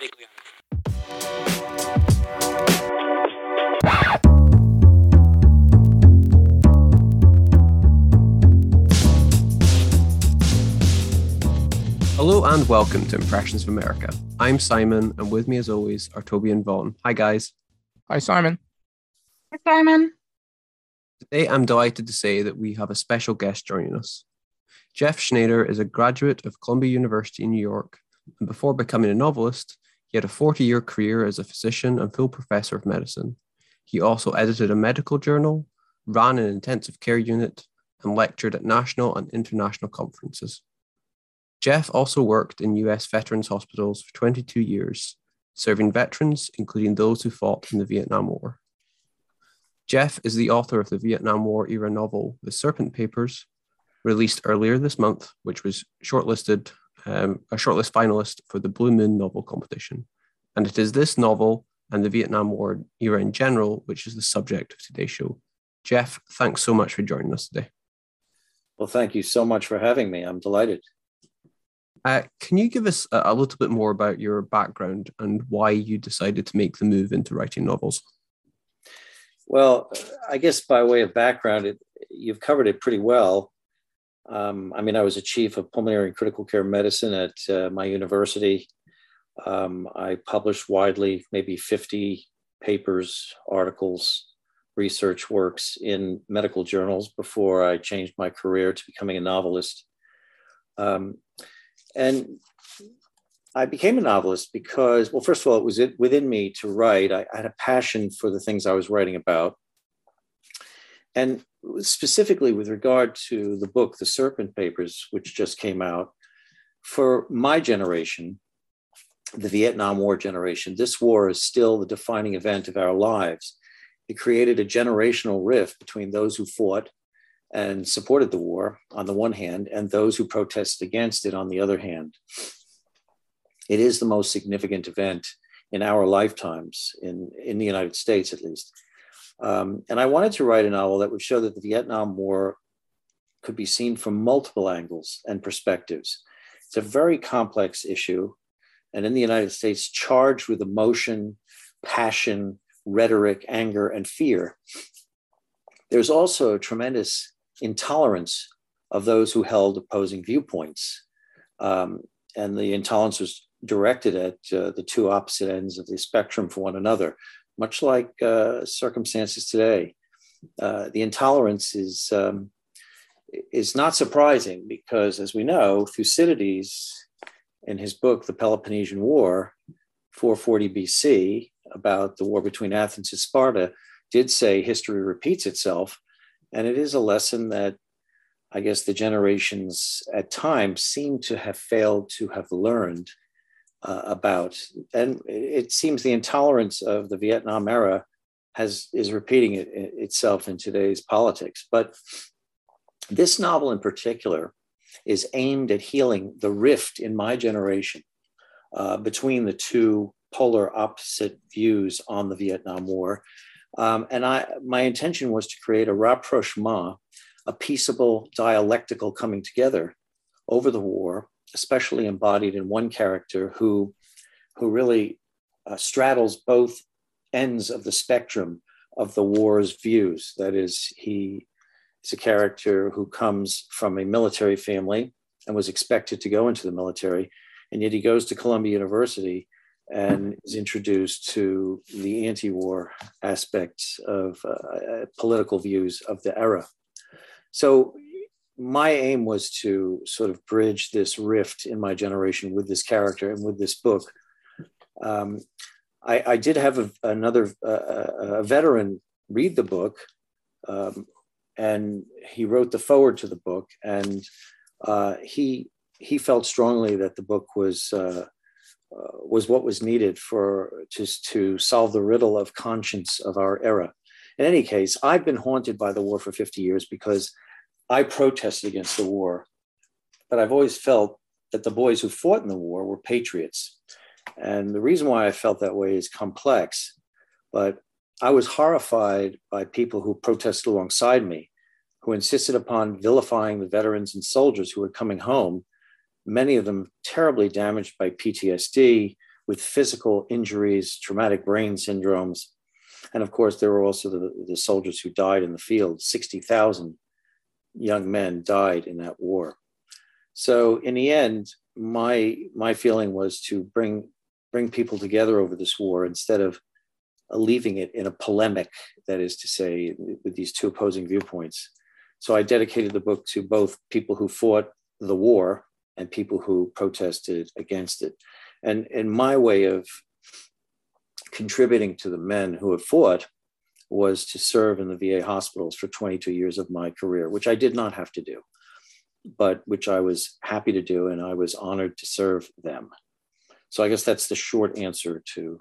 medically Hello and welcome to Impressions of America. I'm Simon, and with me, as always, are Toby and Vaughn. Hi, guys. Hi, Simon. Hi, Simon. Today, I'm delighted to say that we have a special guest joining us. Jeff Schneider is a graduate of Columbia University in New York, and before becoming a novelist, he had a 40 year career as a physician and full professor of medicine. He also edited a medical journal, ran an intensive care unit, and lectured at national and international conferences. Jeff also worked in US veterans hospitals for 22 years, serving veterans, including those who fought in the Vietnam War. Jeff is the author of the Vietnam War era novel, The Serpent Papers, released earlier this month, which was shortlisted, um, a shortlist finalist for the Blue Moon Novel Competition. And it is this novel and the Vietnam War era in general, which is the subject of today's show. Jeff, thanks so much for joining us today. Well, thank you so much for having me. I'm delighted. Uh, can you give us a, a, little bit more about your background and why you decided to make the move into writing novels? Well, I guess by way of background, it, you've covered it pretty well. Um, I mean, I was a chief of pulmonary and critical care medicine at uh, my university. Um, I published widely, maybe 50 papers, articles, research works in medical journals before I changed my career to becoming a novelist. Um, and I became a novelist because, well, first of all, it was within me to write. I, I had a passion for the things I was writing about. And specifically with regard to the book, The Serpent Papers, which just came out, for my generation, the Vietnam War generation, this war is still the defining event of our lives. It created a generational rift between those who fought and supported the war on the one hand, and those who protested against it on the other hand. It is the most significant event in our lifetimes, in, in the United States at least. Um, and I wanted to write a novel that would show that the Vietnam War could be seen from multiple angles and perspectives. It's a very complex issue, and in the United States, charged with emotion, passion, rhetoric, anger, and fear. There's also a tremendous intolerance of those who held opposing viewpoints. Um, and the intolerance was directed at uh, the two opposite ends of the spectrum for one another much like uh, circumstances today. Uh, the intolerance is um, is not surprising because, as we know, Thucydides, in his book *The Peloponnesian War*, 440 BC, about the war between Athens and Sparta, did say history repeats itself, and it is a lesson that I guess the generations at times seem to have failed to have learned uh, about. And it seems the intolerance of the Vietnam era has is repeating it, itself in today's politics. But this novel in particular is aimed at healing the rift in my generation uh, between the two polar opposite views on the Vietnam War. Um, and I, my intention was to create a rapprochement, a peaceable dialectical coming together over the war especially embodied in one character who, who really uh, straddles both ends of the spectrum of the war's views. That is, he is a character who comes from a military family and was expected to go into the military, and yet he goes to Columbia University and is introduced to the anti-war aspects of uh, uh political views of the era. So my aim was to sort of bridge this rift in my generation with this character and with this book. Um, I, I, did have a, another uh, a veteran read the book, um, and he wrote the foreword to the book, and uh, he he felt strongly that the book was uh, uh was what was needed for just to solve the riddle of conscience of our era. In any case, I've been haunted by the war for 50 years because I protested against the war, but I've always felt that the boys who fought in the war were patriots. And the reason why I felt that way is complex, but I was horrified by people who protested alongside me, who insisted upon vilifying the veterans and soldiers who were coming home, many of them terribly damaged by PTSD, with physical injuries, traumatic brain syndromes. And of course, there were also the, the soldiers who died in the field. 60,000 young men died in that war. So in the end, my my feeling was to bring bring people together over this war instead of leaving it in a polemic, that is to say, with these two opposing viewpoints. So I dedicated the book to both people who fought the war and people who protested against it. And in my way of contributing to the men who have fought was to serve in the VA hospitals for 22 years of my career, which I did not have to do, but which I was happy to do, and I was honored to serve them. So I guess that's the short answer to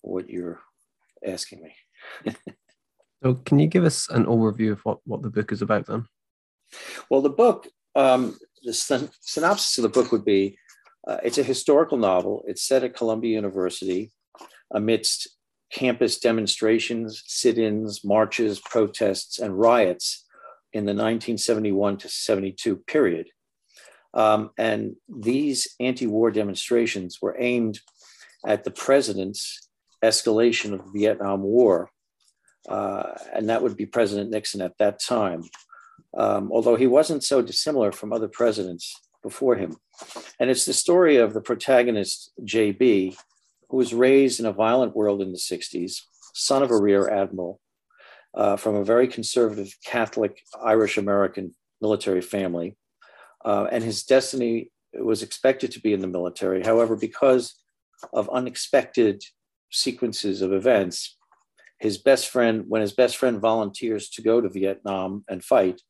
what you're asking me. so, can you give us an overview of what, what the book is about then? Well, the book, um, the syn- synopsis of the book would be uh, it's a historical novel. It's set at Columbia University amidst campus demonstrations, sit ins, marches, protests, and riots in the 1971 to 72 period. Um, and these anti war demonstrations were aimed at the president's escalation of the Vietnam War. Uh, and that would be President Nixon at that time, um, although he wasn't so dissimilar from other presidents before him. And it's the story of the protagonist, JB, who was raised in a violent world in the 60s, son of a rear admiral uh, from a very conservative Catholic Irish American military family. Uh, and his destiny was expected to be in the military. However, because of unexpected sequences of events, his best friend, when his best friend volunteers to go to Vietnam and fight,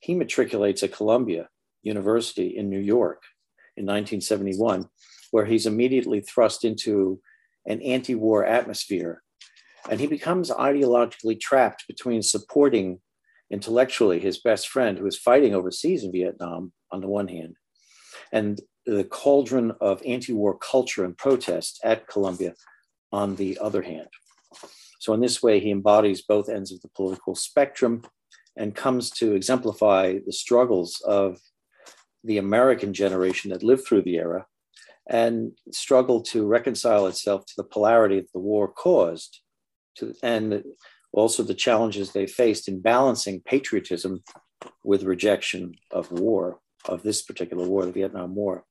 he matriculates at Columbia University in New York in 1971, where he's immediately thrust into an anti war atmosphere. And he becomes ideologically trapped between supporting intellectually his best friend who is fighting overseas in Vietnam on the one hand, and the cauldron of anti war culture and protest at Columbia on the other hand. So, in this way, he embodies both ends of the political spectrum and comes to exemplify the struggles of the American generation that lived through the era and struggled to reconcile itself to the polarity that the war caused, to, and also the challenges they faced in balancing patriotism with rejection of war, of this particular war, the Vietnam War.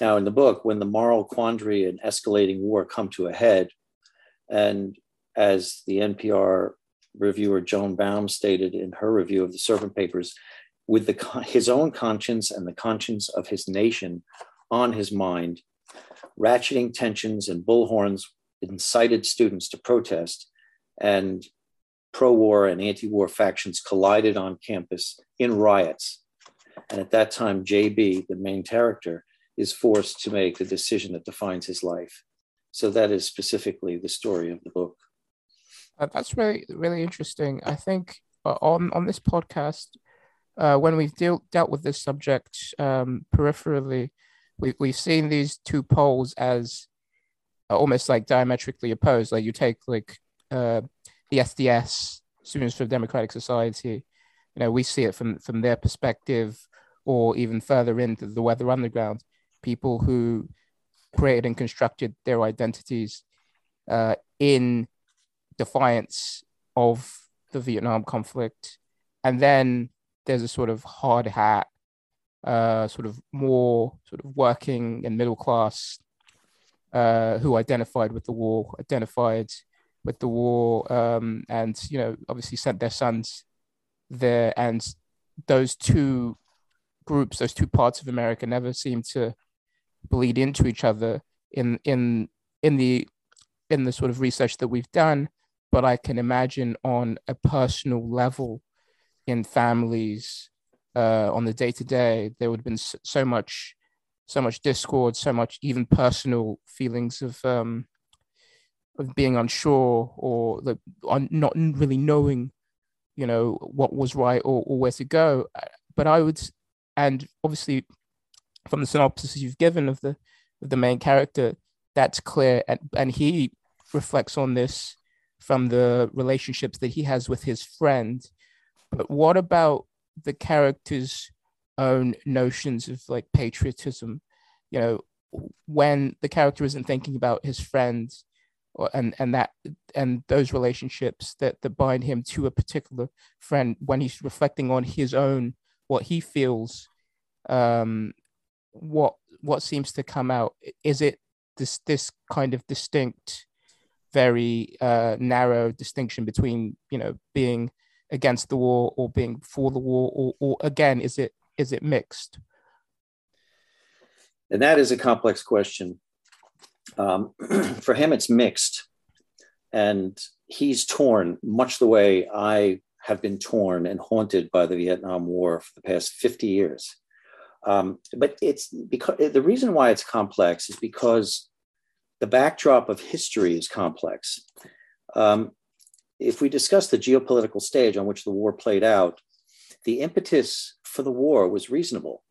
Now, in the book, when the moral quandary and escalating war come to a head, and as the NPR reviewer Joan Baum stated in her review of the Serpent Papers, with the, his own conscience and the conscience of his nation on his mind, ratcheting tensions and bullhorns incited students to protest, and pro war and anti war factions collided on campus in riots. And at that time, JB, the main character, is forced to make the decision that defines his life. So that is specifically the story of the book. Uh, that's really, really interesting. I think uh, on, on this podcast, uh, when we've deal, dealt with this subject um, peripherally, we, we've seen these two poles as uh, almost like diametrically opposed. Like you take like uh, the SDS, Students for Democratic Society, you know, we see it from from their perspective, or even further into the Weather Underground, people who created and constructed their identities uh, in defiance of the Vietnam conflict, and then there's a sort of hard hat, uh, sort of more sort of working and middle class uh, who identified with the war, identified with the war, um, and you know obviously sent their sons there, and those two groups, those two parts of America, never seem to bleed into each other in in in the in the sort of research that we've done. But I can imagine on a personal level in families uh, on the day to day, there would have been so much, so much discord, so much even personal feelings of um, of being unsure or the, on not really knowing, you know, what was right or, or where to go. But I would, and obviously, from the synopsis you've given of the of the main character, that's clear, and and he reflects on this from the relationships that he has with his friend but what about the character's own notions of like patriotism? You know, when the character isn't thinking about his friends or, and and that and those relationships that that bind him to a particular friend when he's reflecting on his own what he feels um what what seems to come out is it this this kind of distinct very uh narrow distinction between you know being against the war or being for the war or, or again is it is it mixed? And that is a complex question. Um, for him it's mixed. And he's torn much the way i have been torn and haunted by the vietnam war for the past 50 years. Um, but it's because the reason why it's complex is because the backdrop of history is complex. Um, if we discuss the geopolitical stage on which the war played out, the impetus for the war was reasonable.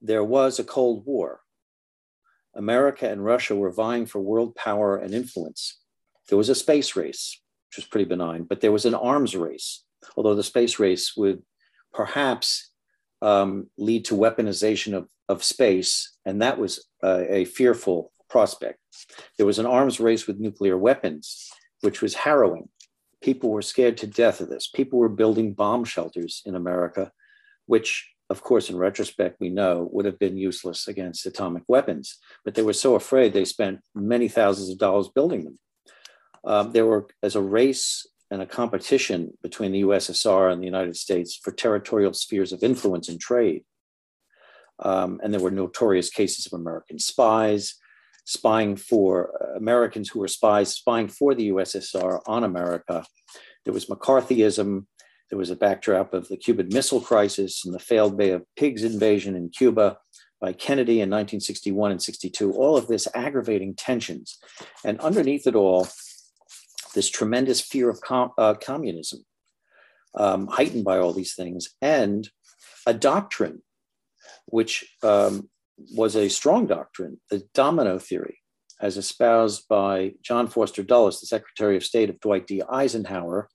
There was a Cold War. America and Russia were vying for world power and influence. There was a space race, which was pretty benign, but there was an arms race, although the space race would perhaps um, lead to weaponization of, of space, and that was uh, a fearful prospect. There was an arms race with nuclear weapons, which was harrowing. People were scared to death of this. People were building bomb shelters in America, which, of course, in retrospect, we know would have been useless against atomic weapons. But they were so afraid they spent many thousands of dollars building them. Um, there were, as a race and a competition between the USSR and the United States for territorial spheres of influence and trade. Um, and there were notorious cases of American spies spying for uh, Americans who were spies, spying for the USSR on America. There was McCarthyism. There was a backdrop of the Cuban Missile Crisis and the failed Bay of Pigs invasion in Cuba by Kennedy in 1961 and 62. All of this aggravating tensions. And underneath it all, this tremendous fear of com- uh, communism, um, heightened by all these things, and a doctrine which um, was a strong doctrine, the domino theory, as espoused by John Foster Dulles, the Secretary of State of Dwight D. Eisenhower,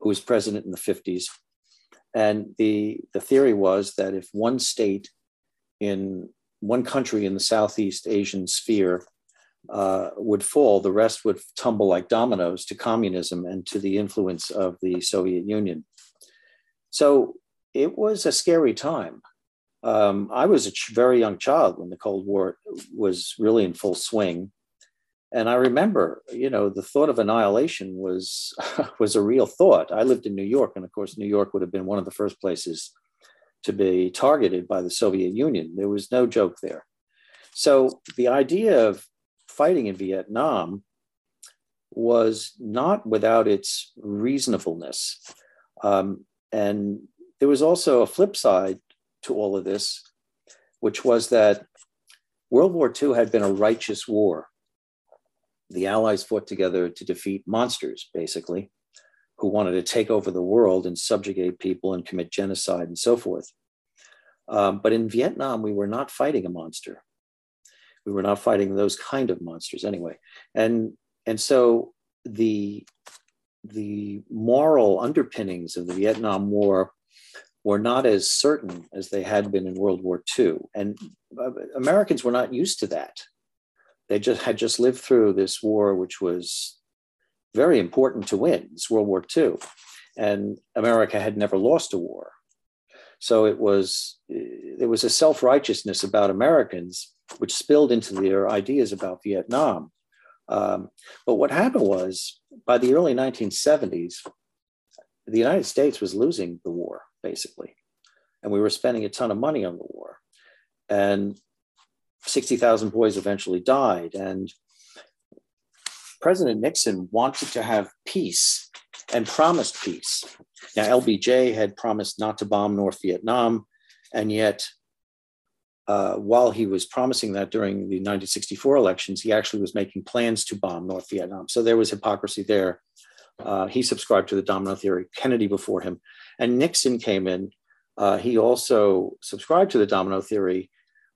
who was president in the 50s. And the, the theory was that if one state in one country in the Southeast Asian sphere uh, would fall, the rest would tumble like dominoes to communism and to the influence of the Soviet Union. So it was a scary time. Um, I was a very young child when the Cold War was really in full swing. And I remember, you know, the thought of annihilation was was a real thought. I lived in New York, and of course, New York would have been one of the first places to be targeted by the Soviet Union. There was no joke there. So the idea of fighting in Vietnam was not without its reasonableness. Um, and there was also a flip side to all of this, which was that World War II had been a righteous war. The Allies fought together to defeat monsters, basically, who wanted to take over the world and subjugate people and commit genocide and so forth. Um, but in Vietnam, we were not fighting a monster we were not fighting those kind of monsters anyway and and so the the moral underpinnings of the vietnam war were not as certain as they had been in world war ii and uh, americans were not used to that. They just had just lived through this war which was very important to win. It's world war ii and america had never lost a war. So it was there was a self-righteousness about americans which spilled into their ideas about Vietnam. Um, but what happened was by the early 1970s, the United States was losing the war, basically. And we were spending a ton of money on the war. And 60,000 boys eventually died. And President Nixon wanted to have peace and promised peace. Now, LBJ had promised not to bomb North Vietnam, and yet uh, while he was promising that during the 1964 elections, he actually was making plans to bomb North Vietnam. So there was hypocrisy there. Uh, he subscribed to the domino theory, Kennedy before him. And Nixon came in. Uh, he also subscribed to the domino theory,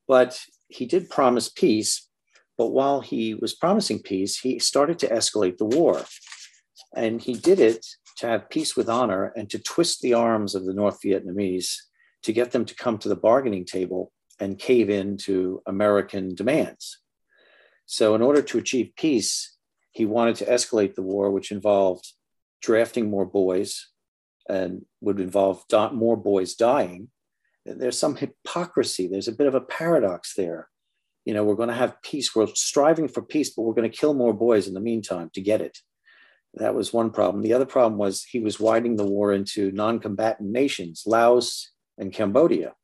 but he did promise peace. But while he was promising peace, he started to escalate the war. And he did it to have peace with honor and to twist the arms of the North Vietnamese to get them to come to the bargaining table and cave in to American demands. So, in order to achieve peace, he wanted to escalate the war, which involved drafting more boys and would involve more boys dying. There's some hypocrisy. There's a bit of a paradox there. You know, we're going to have peace. We're striving for peace, but we're going to kill more boys in the meantime to get it. That was one problem. The other problem was he was widening the war into non combatant nations, Laos and Cambodia.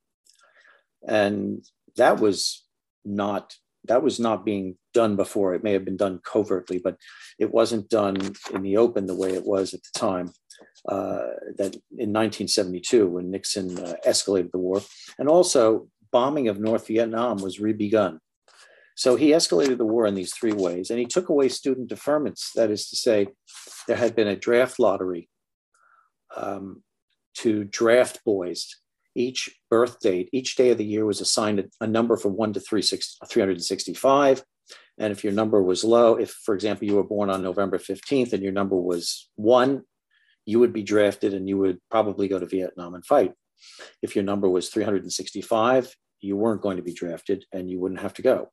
And that was not that was not being done before. It may have been done covertly, but it wasn't done in the open the way it was at the time. Uh, that in 1972, when Nixon uh, escalated the war, and also bombing of North Vietnam was rebegun. So he escalated the war in these three ways, and he took away student deferments. That is to say, there had been a draft lottery um, to draft boys each birth date, each day of the year was assigned a, number from 1 to 365. And if your number was low, if, for example, you were born on November 15th and your number was 1, you would be drafted and you would probably go to Vietnam and fight. If your number was 365, you weren't going to be drafted and you wouldn't have to go.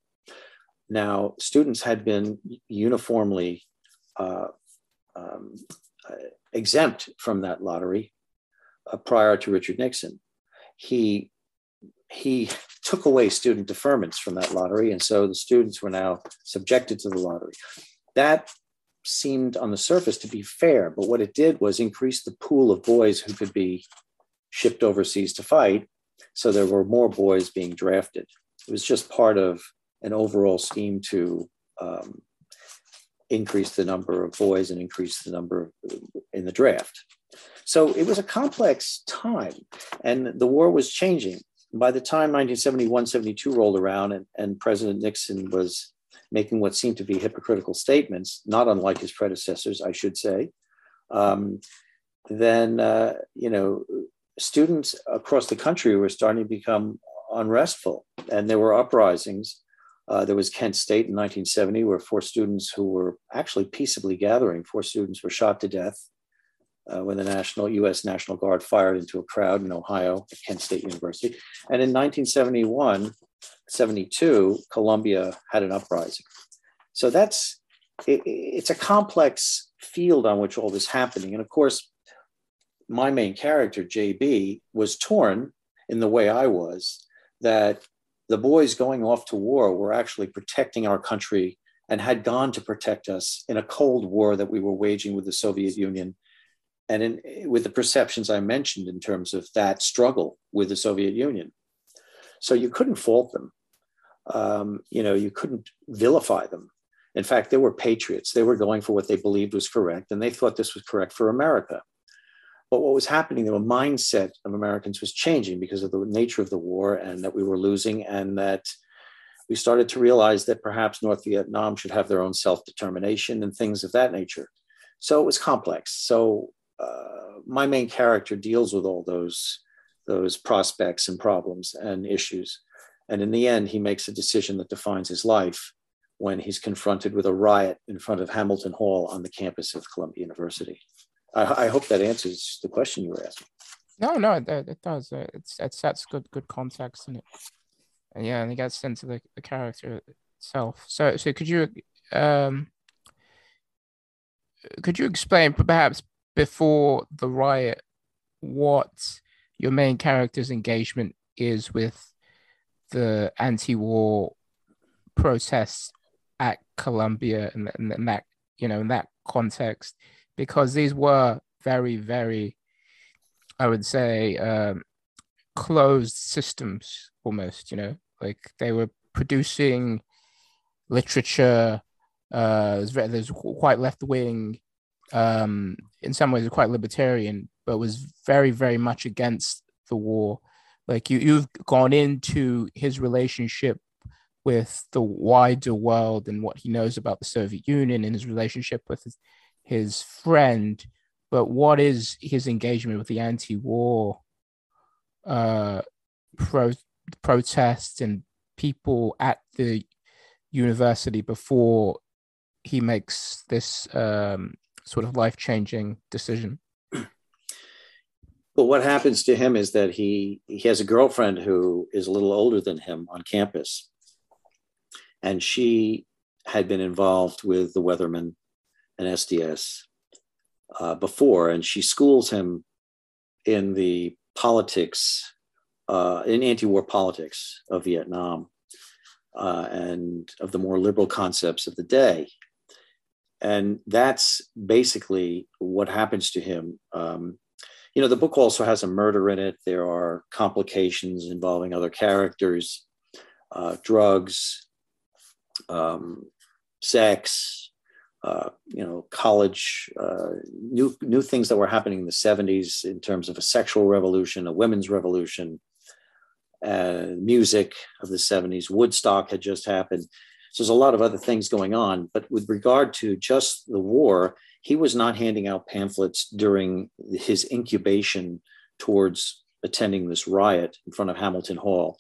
Now, students had been uniformly uh, um, uh, exempt from that lottery uh, prior to Richard Nixon he he took away student deferments from that lottery, and so the students were now subjected to the lottery. That seemed on the surface to be fair, but what it did was increase the pool of boys who could be shipped overseas to fight. So there were more boys being drafted. It was just part of an overall scheme to um, increase the number of boys and increase the number in the draft. So it was a complex time, and the war was changing. By the time 1971 72 rolled around, and, and President Nixon was making what seemed to be hypocritical statements, not unlike his predecessors, I should say, um, then, uh, you know, students across the country were starting to become unrestful, and there were uprisings. Uh, there was Kent State in 1970, where four students who were actually peaceably gathering, four students were shot to death uh, when the National U.S. National Guard fired into a crowd in Ohio at Kent State University. And in 1971, 72, Columbia had an uprising. So that's it, it's a complex field on which all this happening. And of course, my main character, JB, was torn in the way I was that the boys going off to war were actually protecting our country and had gone to protect us in a Cold War that we were waging with the Soviet Union and in, with the perceptions I mentioned in terms of that struggle with the Soviet Union. So you couldn't fault them. Um, you know, you couldn't vilify them. In fact, they were patriots. They were going for what they believed was correct, and they thought this was correct for America. But what was happening, the mindset of Americans was changing because of the nature of the war and that we were losing, and that we started to realize that perhaps North Vietnam should have their own self determination and things of that nature. So it was complex. So uh, my main character deals with all those those prospects and problems and issues. And in the end he makes a decision that defines his life when he's confronted with a riot in front of hamilton hall on the campus of columbia university. I, I hope that answers the question you were asking. No no it, it does. It's, it sets good good context in it and yeah and it gets into the, the character itself. So so could you um could you explain perhaps before the riot what your main character's engagement is with the anti-war protests at Columbia and, and, and that you know in that context because these were very very I would say um, closed systems almost you know like they were producing literature uh there's quite left wing um, in some ways quite libertarian, but was very, very much against the war. Like you, you've gone into his relationship with the wider world and what he knows about the Soviet Union and his relationship with his, his friend. But what is his engagement with the anti-war uh, pro- protests and people at the university before he makes this um, sort of life changing decision? but what happens to him is that he he has a girlfriend who is a little older than him on campus, and she had been involved with the Weathermen and SDS uh, before, and she schools him in the politics, uh, in anti-war politics of Vietnam, uh, and of the more liberal concepts of the day. And that's basically what happens to him. Um, you know, the book also has a murder in it. There are complications involving other characters, uh, drugs, um, sex, uh, you know, college, uh, new new things that were happening in the '70s in terms of a sexual revolution, a women's revolution, uh, music of the '70s. Woodstock had just happened, so there's a lot of other things going on. But with regard to just the war, he was not handing out pamphlets during his incubation towards attending this riot in front of Hamilton Hall.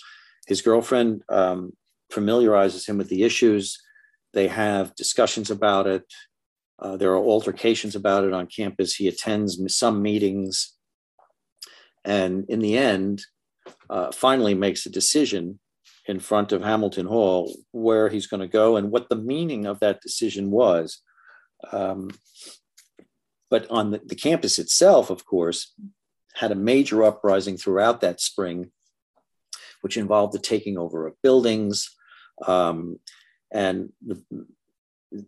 His girlfriend um, familiarizes him with the issues they have discussions about it. Uh, there are altercations about it on campus. He attends some meetings. And in the end, uh, finally makes a decision in front of Hamilton Hall where he's going to go and what the meaning of that decision was. Um, but on the, the, campus itself, of course, had a major uprising throughout that spring, which involved the taking over of buildings, um, and the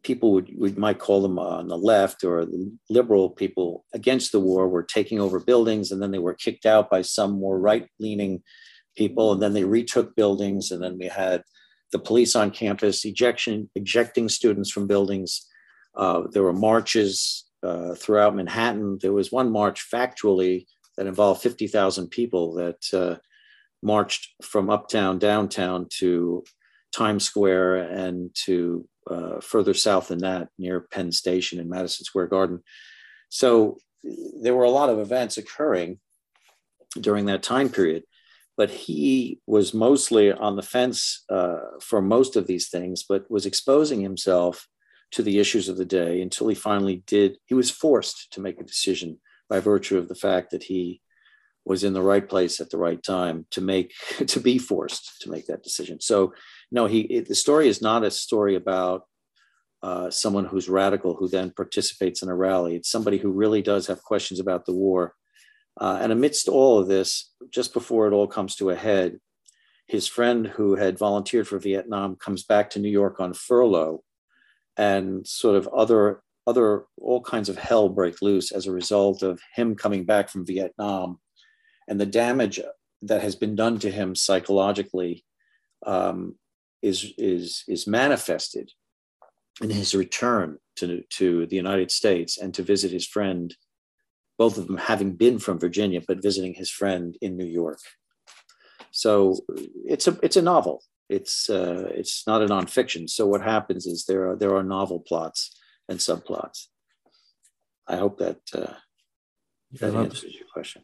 people would we might call them on the left or the liberal people against the war were taking over buildings and then they were kicked out by some more right-leaning people and then they retook buildings and then we had the police on campus ejection ejecting students from buildings. Uh, there were marches uh, throughout manhattan. There was one march factually that involved 50000 people that uh, marched from uptown downtown to Times Square and to uh, further south than that, near Penn Station and Madison Square Garden. So there were a lot of events occurring during that time period, but he was mostly on the fence uh, for most of these things, but was exposing himself to the issues of the day until he finally did. He was forced to make a decision by virtue of the fact that he was in the right place at the right time to make to be forced to make that decision so no he it, the story is not a story about uh, someone who's radical who then participates in a rally it's somebody who really does have questions about the war uh, and amidst all of this just before it all comes to a head his friend who had volunteered for vietnam comes back to new york on furlough and sort of other other all kinds of hell break loose as a result of him coming back from vietnam and the damage that has been done to him psychologically um, is is is manifested in his return to to the United States and to visit his friend, both of them having been from Virginia, but visiting his friend in New York. So it's a it's a novel. It's uh, it's not a nonfiction. So what happens is there are there are novel plots and subplots. I hope that uh, that answers your question.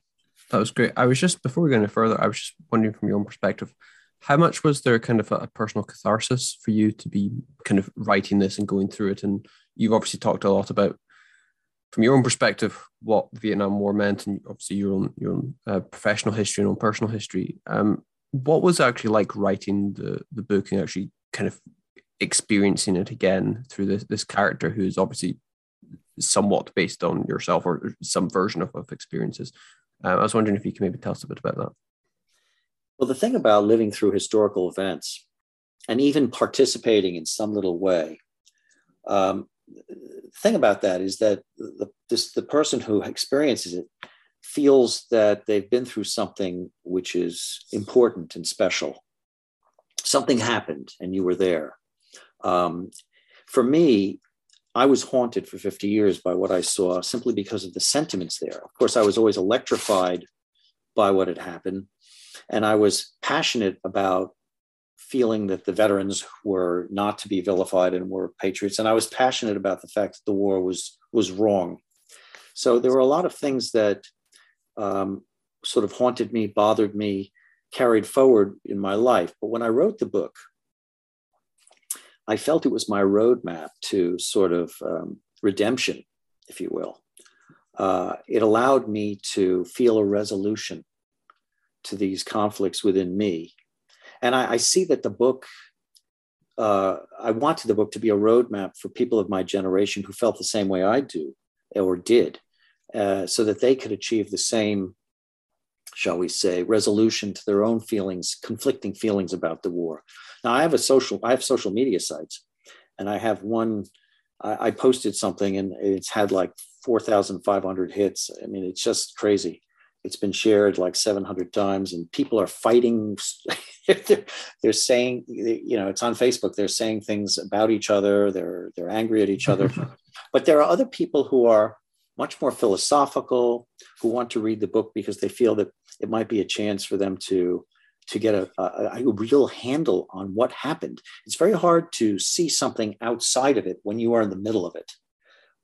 That was great. I was just before we go any further, I was just wondering from your own perspective, how much was there kind of a, personal catharsis for you to be kind of writing this and going through it? And you've obviously talked a lot about, from your own perspective, what the Vietnam War meant, and obviously your own your own uh, professional history and own personal history. Um, what was actually like writing the the book and actually kind of experiencing it again through this this character who is obviously somewhat based on yourself or some version of, of experiences. Uh, I was wondering if you can maybe tell us a bit about that. Well, the thing about living through historical events and even participating in some little way, um, thing about that is that the, this, the person who experiences it feels that they've been through something which is important and special. Something happened and you were there. Um, for me, I was haunted for 50 years by what I saw simply because of the sentiments there. Of course, I was always electrified by what had happened. And I was passionate about feeling that the veterans were not to be vilified and were patriots. And I was passionate about the fact that the war was, was wrong. So there were a lot of things that um, sort of haunted me, bothered me, carried forward in my life. But when I wrote the book, I felt it was my roadmap to sort of um, redemption, if you will. uh, it allowed me to feel a resolution to these conflicts within me. And I, I see that the book, uh, I wanted the book to be a roadmap for people of my generation who felt the same way I do or did, uh, so that they could achieve the same, shall we say, resolution to their own feelings, conflicting feelings about the war. Now, I have a social, I have social media sites, and I have one. I, I posted something, and it's had like 4,500 hits. I mean, it's just crazy. It's been shared like 700 times, and people are fighting. they're, they're, saying, you know, it's on Facebook. They're saying things about each other. They're they're angry at each other. but there are other people who are much more philosophical, who want to read the book because they feel that it might be a chance for them to to get a, a, a, real handle on what happened. It's very hard to see something outside of it when you are in the middle of it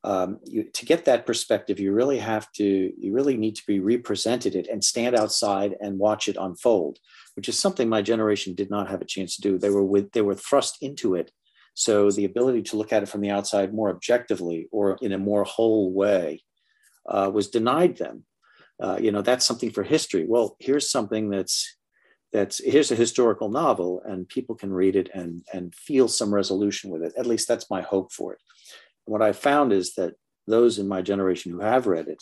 um, you, to get that perspective, you really have to, you really need to be represented it and stand outside and watch it unfold, which is something my generation did not have a chance to do. They were with, they were thrust into it. So the ability to look at it from the outside more objectively or in a more whole way uh, was denied them. Uh, you know, that's something for history. Well, here's something that's that's here's a historical novel and people can read it and and feel some resolution with it. At least that's my hope for it what I found is that those in my generation who have read it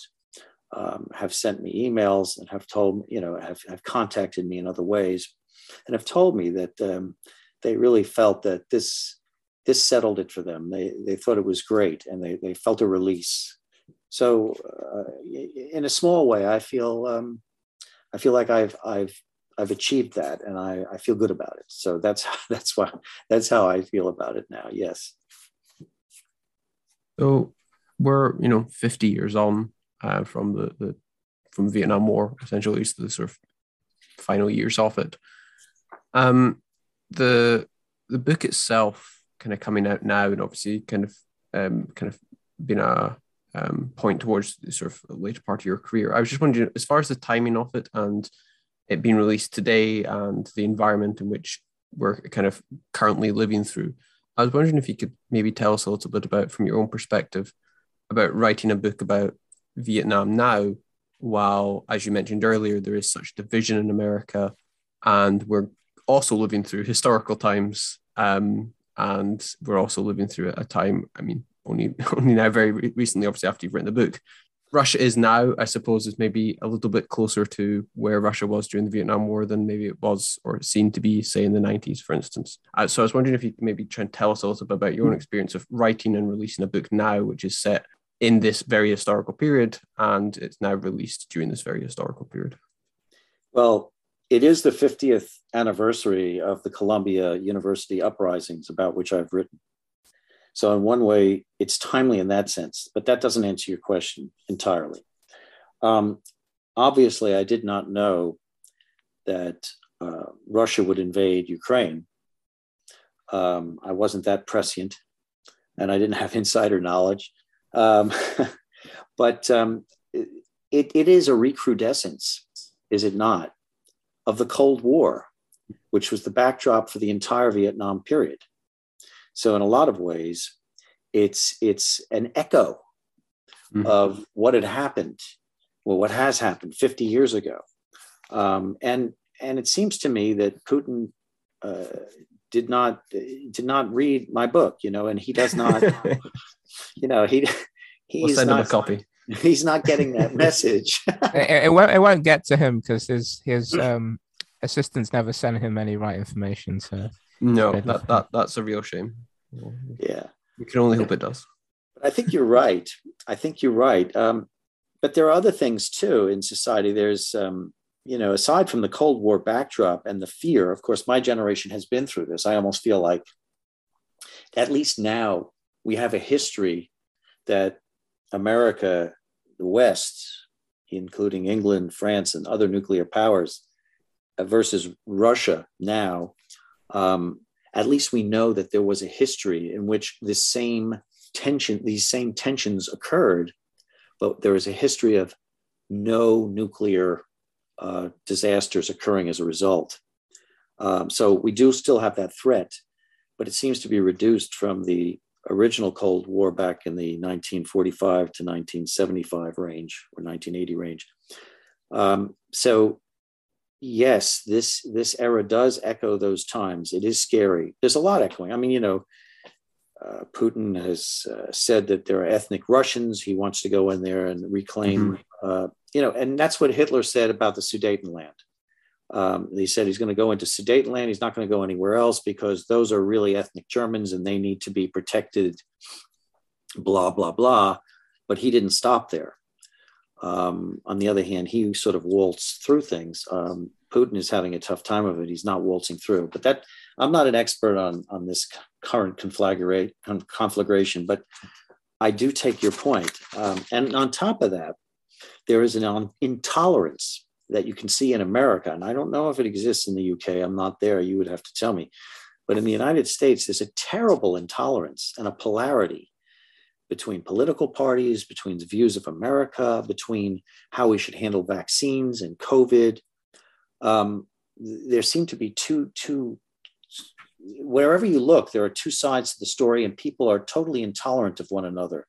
um, have sent me emails and have told you know have, have contacted me in other ways and have told me that um, they really felt that this this settled it for them. They they thought it was great and they, they felt a release. So uh, in a small way i feel um, i feel like i've i've i've achieved that and i i feel good about it. So that's that's why that's how i feel about it now. Yes so we're you know 50 years on uh, from the, the from Vietnam War, essentially, to the sort of final years of it. Um, the the book itself, kind of coming out now, and obviously, kind of um, kind of been a um, point towards the sort of later part of your career. I was just wondering, as far as the timing of it and it being released today, and the environment in which we're kind of currently living through, I was wondering if you could maybe tell us a little bit about, from your own perspective, about writing a book about Vietnam now, while, as you mentioned earlier, there is such division in America, and we're also living through historical times, um, and we're also living through a time. I mean, only only now, very recently, obviously after you've written the book, Russia is now, I suppose, is maybe a little bit closer to where Russia was during the Vietnam War than maybe it was or seemed to be, say, in the 90s, for instance. Uh, so I was wondering if you could maybe try and tell us a little bit about your own experience of writing and releasing a book now, which is set in this very historical period and it's now released during this very historical period. Well, it is the 50th anniversary of the Columbia University uprisings about which I've written. So, in one way, it's timely in that sense, but that doesn't answer your question entirely. Um, obviously, I did not know that uh, Russia would invade Ukraine. Um, I wasn't that prescient, and I didn't have insider knowledge. Um, but um, it, it is a recrudescence, is it not, of the Cold War, which was the backdrop for the entire Vietnam period. So in a lot of ways, it's it's an echo mm-hmm. of what had happened, well, what has happened 50 years ago, um, and and it seems to me that Putin uh, did not did not read my book, you know, and he does not, you know, he he's we'll send not, him a copy. He's not getting that message. it, it, won't, it won't get to him because his his um, assistants never sent him any right information. So no, that, that that's a real shame. Yeah. We can only hope it does. I think you're right. I think you're right. Um, but there are other things too in society. There's, um, you know, aside from the Cold War backdrop and the fear, of course, my generation has been through this. I almost feel like, at least now, we have a history that America, the West, including England, France, and other nuclear powers, uh, versus Russia now, um, at least we know that there was a history in which this same tension, these same tensions occurred, but there is a history of no nuclear uh, disasters occurring as a result. Um, so we do still have that threat, but it seems to be reduced from the original Cold War back in the 1945 to 1975 range or 1980 range. Um, so yes, this this era does echo those times. It is scary. There's a lot echoing. I mean, you know, uh, Putin has uh, said that there are ethnic Russians. He wants to go in there and reclaim, mm-hmm. uh, you know, and that's what Hitler said about the Sudetenland. Um, he said he's going to go into Sudetenland. He's not going to go anywhere else because those are really ethnic Germans and they need to be protected, blah, blah, blah. But he didn't stop there. Um, on the other hand, he sort of waltzed through things. Um, Putin is having a tough time of it. He's not waltzing through. But that I'm not an expert on on this current conflagration, but I do take your point. Um, and on top of that, there is an intolerance that you can see in America. And I don't know if it exists in the UK. I'm not there. You would have to tell me. But in the United States, there's a terrible intolerance and a polarity between political parties, between the views of America, between how we should handle vaccines and COVID. Um, there seem to be two, two, wherever you look, there are two sides to the story, and people are totally intolerant of one another.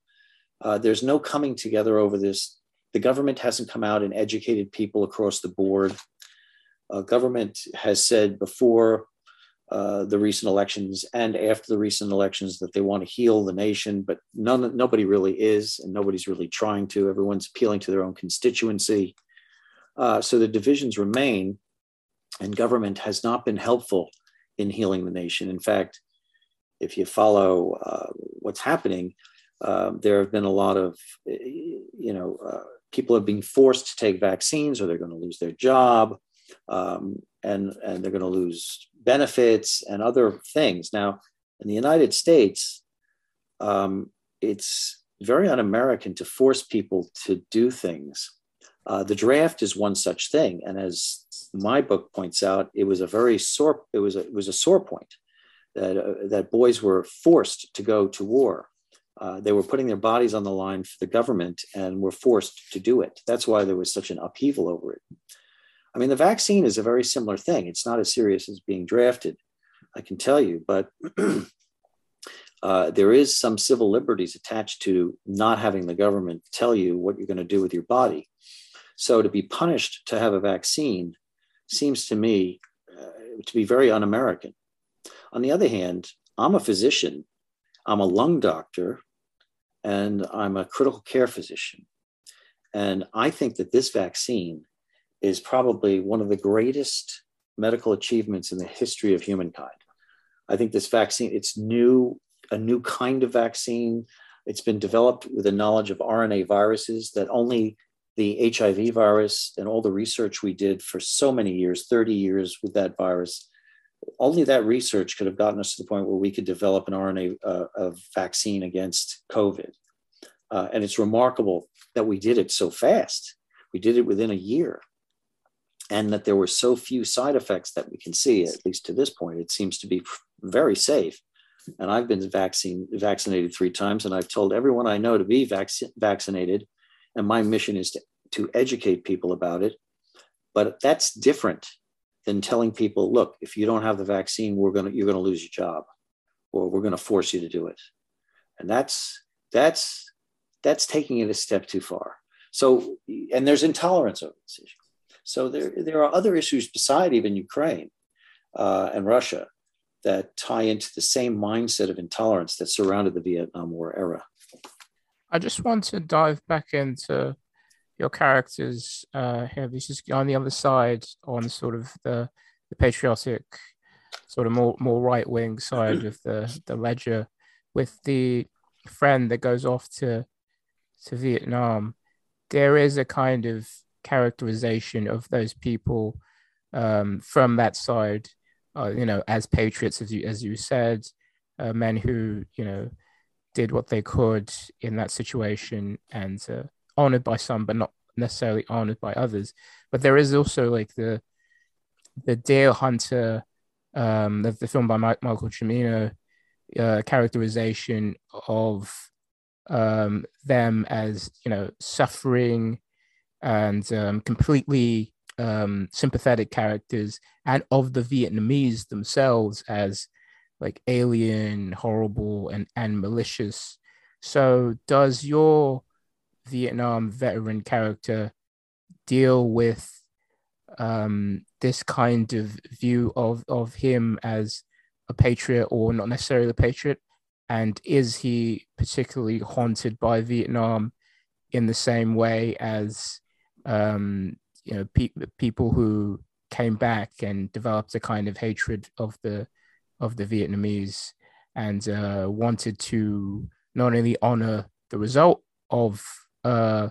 Uh, there's no coming together over this the government hasn't come out and educated people across the board. Uh, government has said before uh, the recent elections and after the recent elections that they want to heal the nation, but none, nobody really is, and nobody's really trying to. Everyone's appealing to their own constituency. Uh, so the divisions remain, and government has not been helpful in healing the nation. In fact, if you follow uh, what's happening, uh, there have been a lot of, you know, uh, people are being forced to take vaccines or they're going to lose their job um, and, and they're going to lose benefits and other things. Now, in the United States, um, it's very un American to force people to do things. Uh, the draft is one such thing. And as my book points out, it was a very sore, it was a, it was a sore point that, uh, that boys were forced to go to war. Uh, they were putting their bodies on the line for the government and were forced to do it. That's why there was such an upheaval over it. I mean, the vaccine is a very similar thing. It's not as serious as being drafted, I can tell you, but uh, there is some civil liberties attached to not having the government tell you what you're going to do with your body. So to be punished to have a vaccine seems to me uh, to be very un American. On the other hand, I'm a physician I'm a lung doctor and I'm a critical care physician. And I think that this vaccine is probably one of the greatest medical achievements in the history of humankind. I think this vaccine, it's new, a new kind of vaccine. It's been developed with the knowledge of RNA viruses that only the HIV virus and all the research we did for so many years, 30 years with that virus, only that research could have gotten us to the point where we could develop an RNA uh, vaccine against COVID. Uh, and it's remarkable that we did it so fast. We did it within a year. And that there were so few side effects that we can see, at least to this point, it seems to be very safe. And I've been vaccine, vaccinated three times, and I've told everyone I know to be vac- vaccinated. And my mission is to, to educate people about it. But that's different than telling people, look, if you don't have the vaccine, we're gonna you're gonna lose your job, or we're gonna force you to do it. And that's that's that's taking it a step too far. So, and there's intolerance over this issue. So there there are other issues beside even Ukraine uh, and Russia that tie into the same mindset of intolerance that surrounded the Vietnam War era. I just want to dive back into your characters uh, here. This is on the other side, on sort of the, the patriotic, sort of more more right wing side of the the ledger, with the friend that goes off to to Vietnam. There is a kind of characterization of those people um, from that side, uh, you know, as patriots, as you as you said, uh, men who you know did what they could in that situation and uh, honored by some, but not necessarily honored by others. But there is also like the the Deer Hunter, um, the, the film by Mike, Michael Cimino, uh, characterization of um, them as you know suffering and um, completely um, sympathetic characters, and of the Vietnamese themselves as like alien, horrible, and and malicious. So does your Vietnam veteran character deal with um, this kind of view of of him as a patriot or not necessarily a patriot, and is he particularly haunted by Vietnam in the same way as um, you know pe- people who came back and developed a kind of hatred of the of the Vietnamese and uh, wanted to not only honor the result of uh,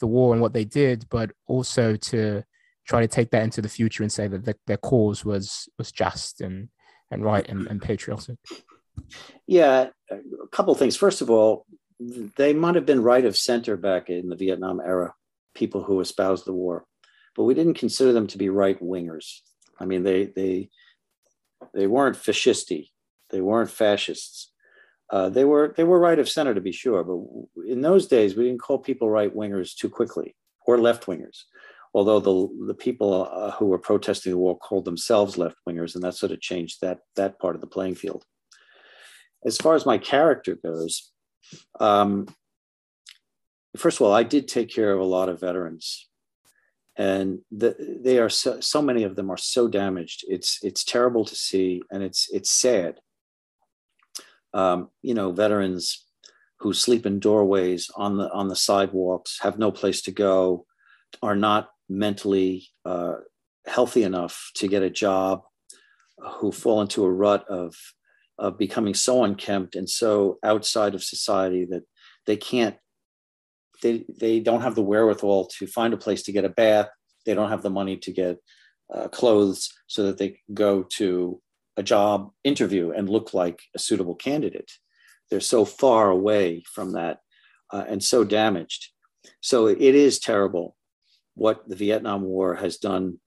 the war and what they did, but also to try to take that into the future and say that the, their cause was was just and and right and, and patriotic. Yeah, a couple things. First of all, they might have been right of center back in the Vietnam era, people who espoused the war, but we didn't consider them to be right wingers. I mean, they they they weren't fascisti, they weren't fascists. Uh, they were they were right of center to be sure, but in those days we didn't call people right wingers too quickly or left wingers. Although the the people uh, who were protesting the war called themselves left wingers, and that sort of changed that that part of the playing field. As far as my character goes, um, first of all, I did take care of a lot of veterans, and the, they are so, so many of them are so damaged. It's it's terrible to see, and it's it's sad um, you know, veterans who sleep in doorways on the on the sidewalks, have no place to go, are not mentally uh, healthy enough to get a job, who fall into a rut of of becoming so unkempt and so outside of society that they can't they they don't have the wherewithal to find a place to get a bath they don't have the money to get uh, clothes so that they can go to a job interview and look like a suitable candidate. They're so far away from that uh, and so damaged. So it is terrible what the Vietnam War has done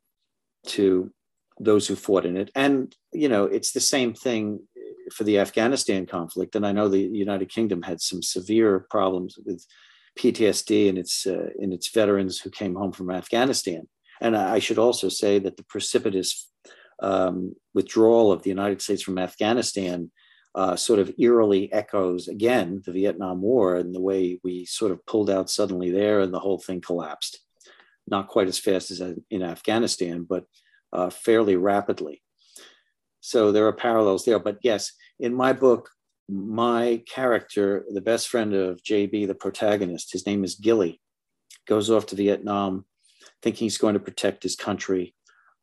to those who fought in it. And, you know, it's the same thing for the Afghanistan conflict. And I know the United Kingdom had some severe problems with PTSD and its, uh, in its veterans who came home from Afghanistan. And I should also say that the precipitous um, withdrawal of the United States from Afghanistan uh, sort of eerily echoes again the Vietnam War and the way we sort of pulled out suddenly there and the whole thing collapsed. Not quite as fast as in Afghanistan, but uh, fairly rapidly. So there are parallels there. But yes, in my book, my character, the best friend of JB, the protagonist, his name is Gilly, goes off to Vietnam thinking he's going to protect his country.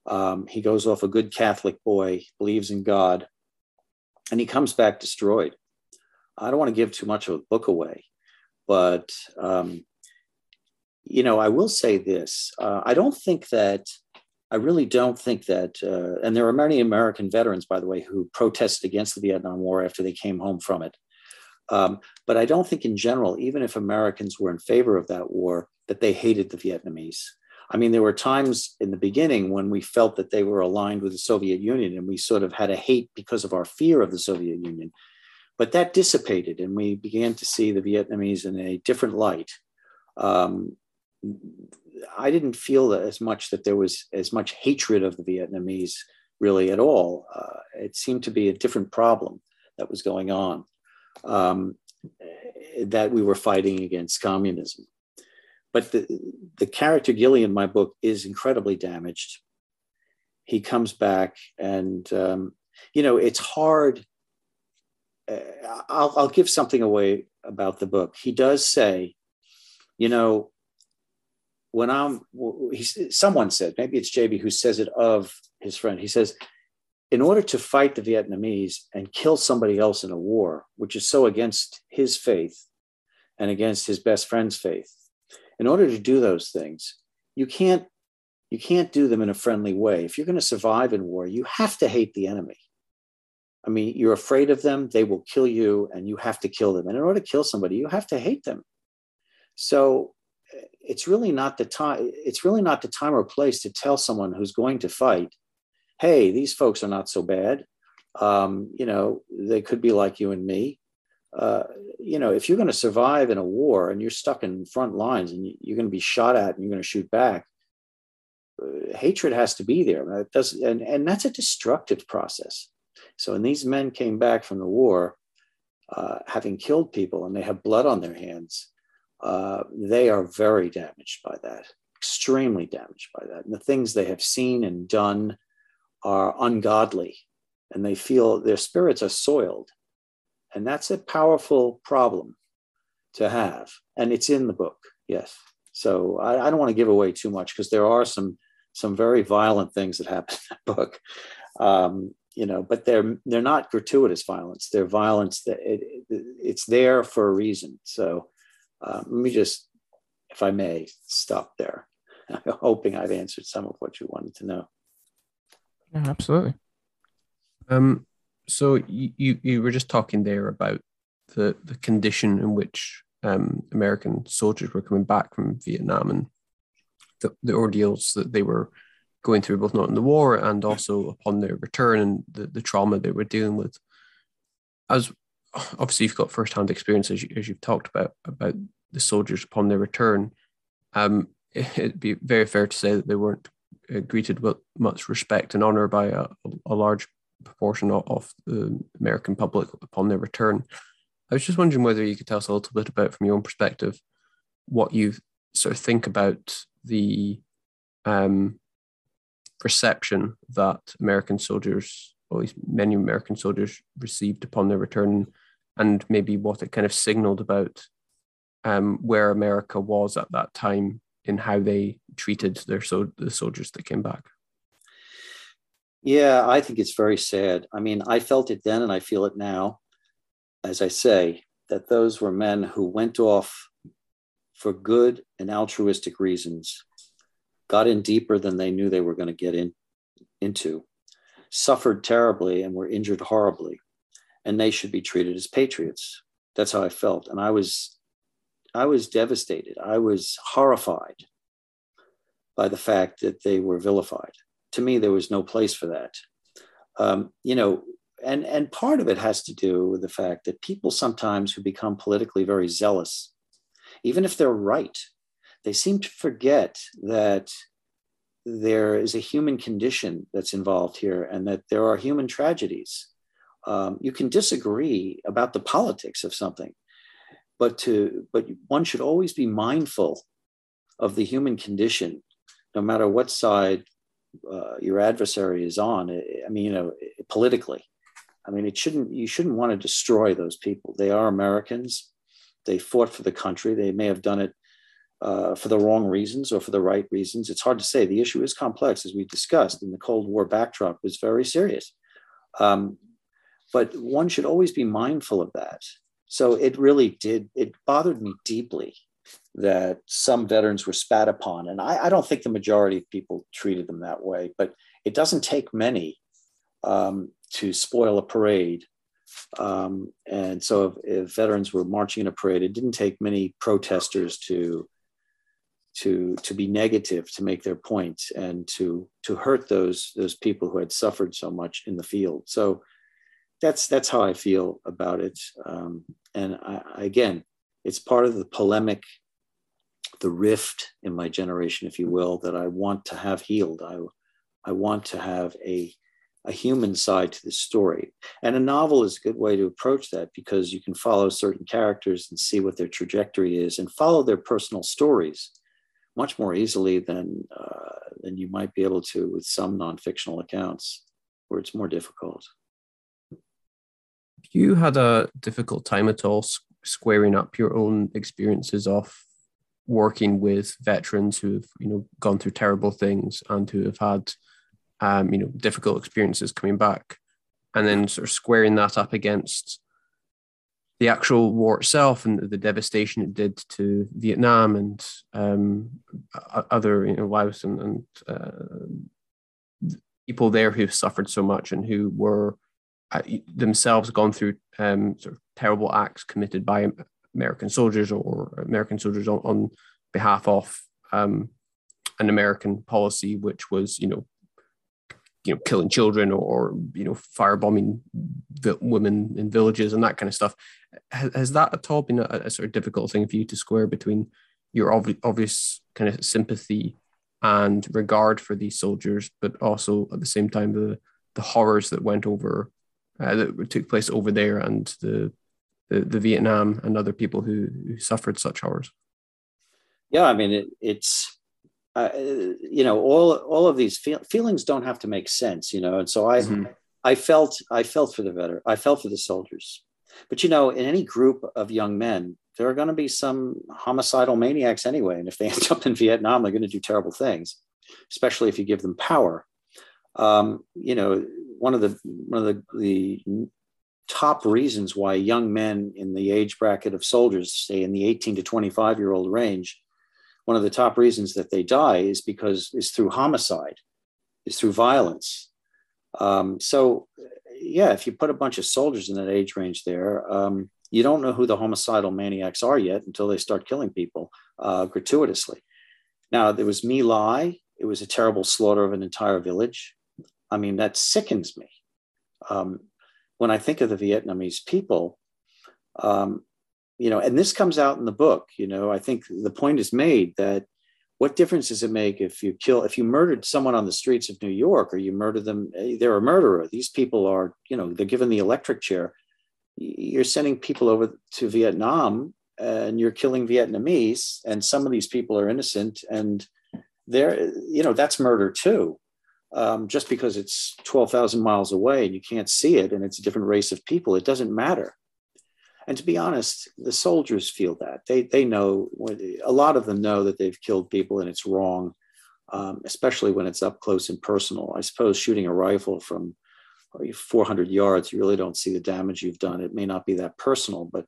Um, he goes off a good Catholic boy, believes in God, and he comes back destroyed. I don't want to give too much of a book away, but um, you know, I will say this: uh, I don't think that. I really don't think that, uh, and there are many American veterans, by the way, who protested against the Vietnam War after they came home from it. Um, but I don't think, in general, even if Americans were in favor of that war, that they hated the Vietnamese. I mean, there were times in the beginning when we felt that they were aligned with the Soviet Union and we sort of had a hate because of our fear of the Soviet Union. But that dissipated and we began to see the Vietnamese in a different light. Um, I didn't feel as much that there was as much hatred of the Vietnamese really at all. Uh, it seemed to be a different problem that was going on, um, that we were fighting against communism. But the, the character Gilly in my book is incredibly damaged. He comes back, and um, you know it's hard. Uh, I'll, I'll give something away about the book. He does say, you know, when I'm, he, someone said, maybe it's JB who says it of his friend. He says, in order to fight the Vietnamese and kill somebody else in a war, which is so against his faith and against his best friend's faith, in order to do those things, you can't you can't do them in a friendly way. If you're going to survive in war, you have to hate the enemy. I mean, you're afraid of them, they will kill you, and you have to kill them. And in order to kill somebody, you have to hate them. So it's really not the time, it's really not the time or place to tell someone who's going to fight, hey, these folks are not so bad. Um, you know, they could be like you and me. Uh, you know, if you're going to survive in a war and you're stuck in front lines and you're going to be shot at and you're going to shoot back, uh, hatred has to be there. It does, and, and that's a destructive process. So when these men came back from the war, uh, having killed people and they have blood on their hands, uh, they are very damaged by that, extremely damaged by that. And the things they have seen and done are ungodly, and they feel their spirits are soiled. And that's a powerful problem to have. And it's in the book, yes. So I, I don't want to give away too much because there are some some very violent things that happen in that book. Um, you know, but they're they're not gratuitous violence. They're violence that it, it, it's there for a reason. So uh, let me just, if I may, stop there. I'm hoping I've answered some of what you wanted to know. Yeah, absolutely. Um, so you, you you were just talking there about the the condition in which um, American soldiers were coming back from Vietnam and the, the ordeals that they were going through both not in the war and also upon their return and the, the trauma they were dealing with. As obviously you've got firsthand experience as, you, as you've talked about about the soldiers upon their return. Um, it'd be very fair to say that they weren't uh, greeted with much respect and honor by a, a large proportion of, of, the American public upon their return. I was just wondering whether you could tell us a little bit about, from your own perspective, what you sort of think about the um, perception that American soldiers, or at least many American soldiers, received upon their return, and maybe what it kind of signaled about um, where America was at that time in how they treated their so- the soldiers that came back. Yeah, I think it's very sad. I mean, I felt it then and I feel it now. As I say, that those were men who went off for good and altruistic reasons, got in deeper than they knew they were going to get in into, suffered terribly and were injured horribly, and they should be treated as patriots. That's how I felt, and I was, I was devastated. I was horrified by the fact that they were vilified. To me, there was no place for that. Um, you know, and and part of it has to do with the fact that people sometimes who become politically very zealous even if they're right, they seem to forget that there is a human condition that's involved here and that there are human tragedies. Um, you can disagree about the politics of something, but to but one should always be mindful of the human condition, no matter what side uh, your adversary is on. I mean, you know, politically. I mean, it shouldn't you shouldn't want to destroy those people. They are Americans they fought for the country. They may have done it uh, for the wrong reasons or for the right reasons. It's hard to say. The issue is complex, as we discussed, and the Cold War backdrop was very serious. Um, but one should always be mindful of that. So it really did, it bothered me deeply that some veterans were spat upon. And I, I don't think the majority of people treated them that way, but it doesn't take many um, to spoil a parade um, and so if, if, veterans were marching in a parade, it didn't take many protesters to to to be negative to make their point and to to hurt those those people who had suffered so much in the field. So that's that's how I feel about it. Um, and I, again, it's part of the polemic, the rift in my generation, if you will, that I want to have healed. I I want to have a a human side to the story. And a novel is a good way to approach that because you can follow certain characters and see what their trajectory is and follow their personal stories much more easily than, uh, than you might be able to with some non-fictional accounts where it's more difficult. You had a difficult time at all squaring up your own experiences of working with veterans who've you know gone through terrible things and who have had um, you know, difficult experiences coming back, and then sort of squaring that up against the actual war itself and the devastation it did to Vietnam and um, other you know lives and, and uh, people there who suffered so much and who were themselves gone through um, sort of terrible acts committed by American soldiers or American soldiers on, on behalf of um, an American policy, which was you know you know killing children or you know firebombing women in villages and that kind of stuff. Has, has that at all been a, a, sort of difficult thing for you to square between your obvi- obvious kind of sympathy and regard for these soldiers but also at the same time the the horrors that went over uh, that took place over there and the, the, the Vietnam and other people who, who suffered such horrors. Yeah, I mean it, it's uh, you know all all of these feel, feelings don't have to make sense, you know, and so I mm-hmm. I felt I felt for the veteran, I felt for the soldiers, but you know, in any group of young men, there are going to be some homicidal maniacs anyway, and if they end up in Vietnam, they're going to do terrible things, especially if you give them power. Um, you know, one of the one of the, the top reasons why young men in the age bracket of soldiers, say in the 18 to 25 year old range, one of the top reasons that they die is because is through homicide, is through violence. Um, so, yeah, if you put a bunch of soldiers in that age range there, um, you don't know who the homicidal maniacs are yet until they start killing people uh, gratuitously. Now, there was My. It was a terrible slaughter of an entire village. I mean, that sickens me. Um, when I think of the Vietnamese people, um, you know, and this comes out in the book, you know, I think the point is made that what difference does it make if you kill, if you murdered someone on the streets of New York or you murder them, eh, they're a murderer. These people are, you know, they're given the electric chair. You're sending people over to Vietnam and you're killing Vietnamese, and some of these people are innocent, and they're, you know, that's murder too. Um, just because it's 12,000 miles away and you can't see it and it's a different race of people, it doesn't matter. And to be honest, the soldiers feel that. They, they know, a lot of them know that they've killed people and it's wrong, um, especially when it's up close and personal. I suppose shooting a rifle from 400 yards, you really don't see the damage you've done. It may not be that personal, but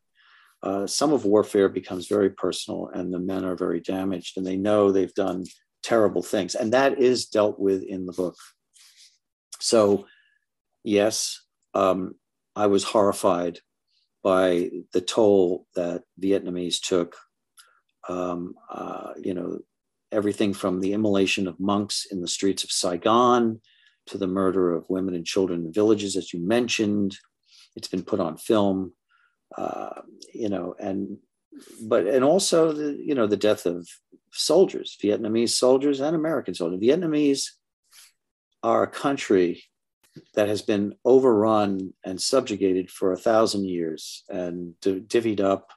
uh, some of warfare becomes very personal and the men are very damaged and they know they've done terrible things. And that is dealt with in the book. So, yes, um, I was horrified by the toll that Vietnamese took. Um, uh, you know, everything from the immolation of monks in the streets of Saigon to the murder of women and children in villages, as you mentioned. It's been put on film, uh, you know, and but and also the you know the death of soldiers, Vietnamese soldiers and American soldiers. Vietnamese are a country that has been overrun and subjugated for a thousand years and divvied up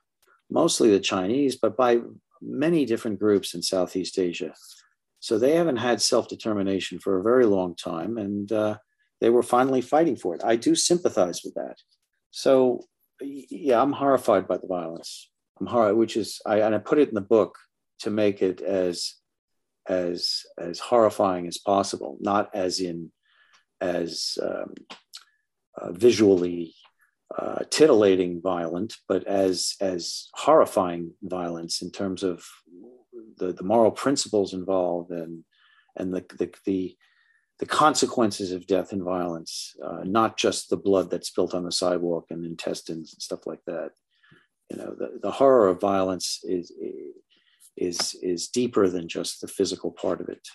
mostly the Chinese, but by many different groups in Southeast Asia. So they haven't had self determination for a very long time, and uh, they were finally fighting for it. I do sympathize with that. So, yeah, I'm horrified by the violence. I'm horrified, which is, I, and I put it in the book to make it as as as horrifying as possible, not as in as um, uh, visually uh, titillating violent, but as as horrifying violence in terms of the, the moral principles involved and and the the, the, the consequences of death and violence, uh, not just the blood that's spilt on the sidewalk and intestines and stuff like that. You know, the, the horror of violence is is is deeper than just the physical part of it.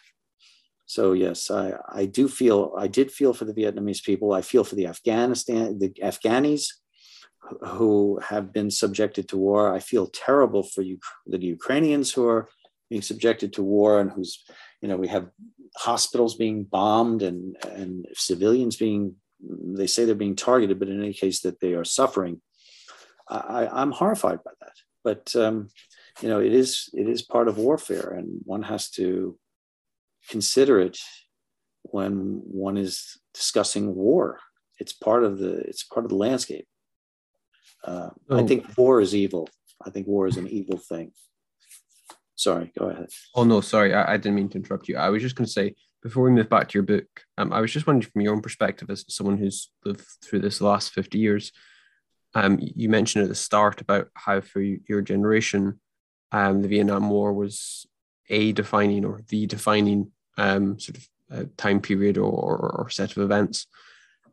So yes, I, I do feel I did feel for the Vietnamese people. I feel for the Afghanistan the Afghanis who have been subjected to war. I feel terrible for you the Ukrainians who are being subjected to war and who's you know we have hospitals being bombed and and civilians being they say they're being targeted, but in any case that they are suffering. I, I'm horrified by that. But um, you know, it is it is part of warfare, and one has to consider it when one is discussing war. It's part of the it's part of the landscape. Uh, oh. I think war is evil. I think war is an evil thing. Sorry, go ahead. Oh no, sorry, I, I didn't mean to interrupt you. I was just going to say before we move back to your book, um, I was just wondering from your own perspective as someone who's lived through this last fifty years. Um, you mentioned at the start about how for your generation, um, the Vietnam War was a defining or the defining um, sort of uh, time period or, or, set of events.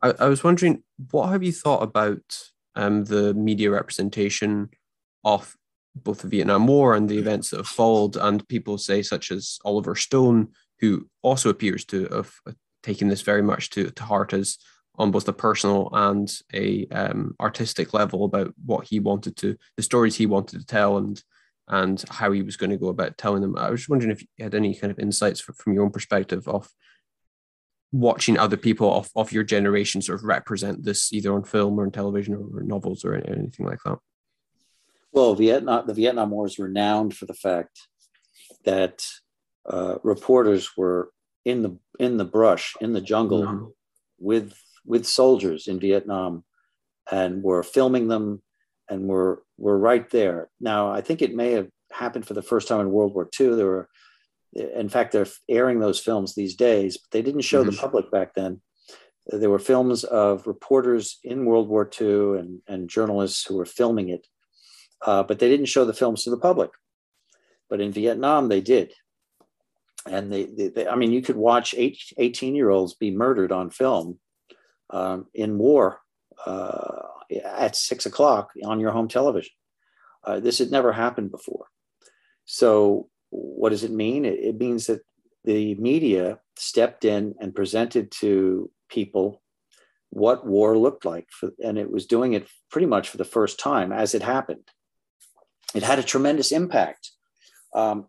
I, I, was wondering, what have you thought about um, the media representation of both the Vietnam War and the events that have followed, and people say such as Oliver Stone, who also appears to have taken this very much to, to heart as on both a personal and a um, artistic level about what he wanted to, the stories he wanted to tell, and and how he was going to go about telling them. I was just wondering if you had any kind of insights from your own perspective of watching other people of, of your generation sort of represent this either on film or on television or, novels or anything like that? Well, Vietnam, the Vietnam War is renowned for the fact that uh, reporters were in the in the brush, in the jungle, mm-hmm. with with soldiers in Vietnam, and were filming them, and we're we're right there. Now, I think it may have happened for the first time in World War II. There were, in fact, they're airing those films these days, but they didn't show mm-hmm. the public back then. There were films of reporters in World War II and, and journalists who were filming it, uh, but they didn't show the films to the public. But in Vietnam, they did. And they, they, they I mean, you could watch eight, 18 year olds be murdered on film um, in war uh, at six o'clock on your home television. Uh, this had never happened before. So, what does it mean? It, it means that the media stepped in and presented to people what war looked like, for, and it was doing it pretty much for the first time as it happened. It had a tremendous impact. Um,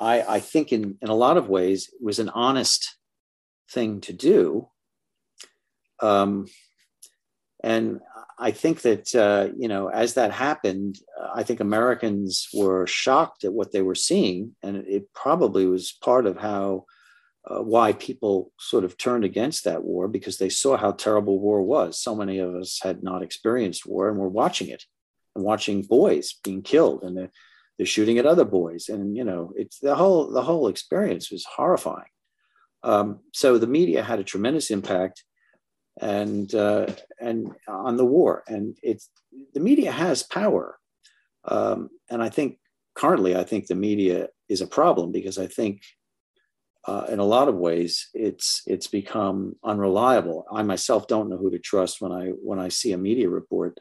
I, I, think, in, in a lot of ways, it was an honest thing to do. Um, and I think that, uh, you know, as that happened, uh, I think Americans were shocked at what they were seeing. And it probably was part of how, uh, why people sort of turned against that war because they saw how terrible war was. So many of us had not experienced war and were watching it and watching boys being killed and they're, they're shooting at other boys. And, you know, it's the whole, the whole experience was horrifying. Um, so the media had a tremendous impact and uh, and on the war. And it's the media has power, um, and I think currently I think the media is a problem because I think uh, in a lot of ways it's it's become unreliable. I myself don't know who to trust when I when I see a media report.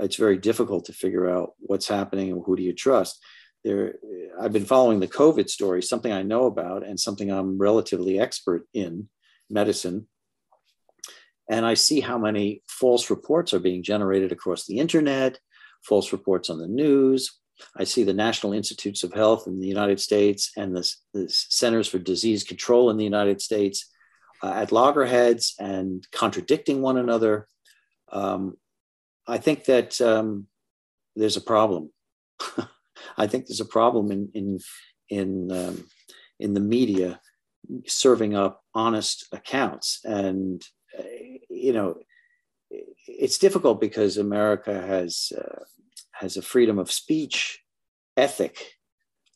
It's very difficult to figure out what's happening and who do you trust. There, I've been following the COVID story, something I know about and something I'm relatively expert in medicine and I see how many false reports are being generated across the internet, false reports on the news. I see the National Institutes of Health in the United States and the, the Centers for Disease Control in the United States uh, at loggerheads and contradicting one another. Um, I think that um, there's a problem. I think there's a problem in in in um, in the media serving up honest accounts and you know, it's difficult because America has uh, has a freedom of speech ethic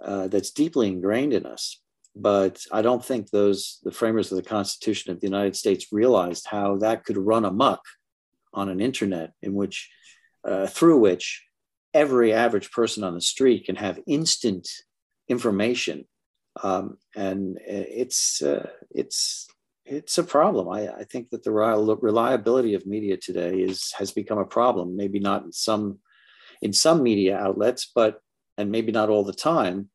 uh, that's deeply ingrained in us. But I don't think those the framers of the Constitution of the United States realized how that could run amok on an internet in which uh, through which every average person on the street can have instant information um, and uh, it's uh, it's it's a problem. I, I think that the reliability of media today is has become a problem. Maybe not in some in some media outlets, but and maybe not all the time.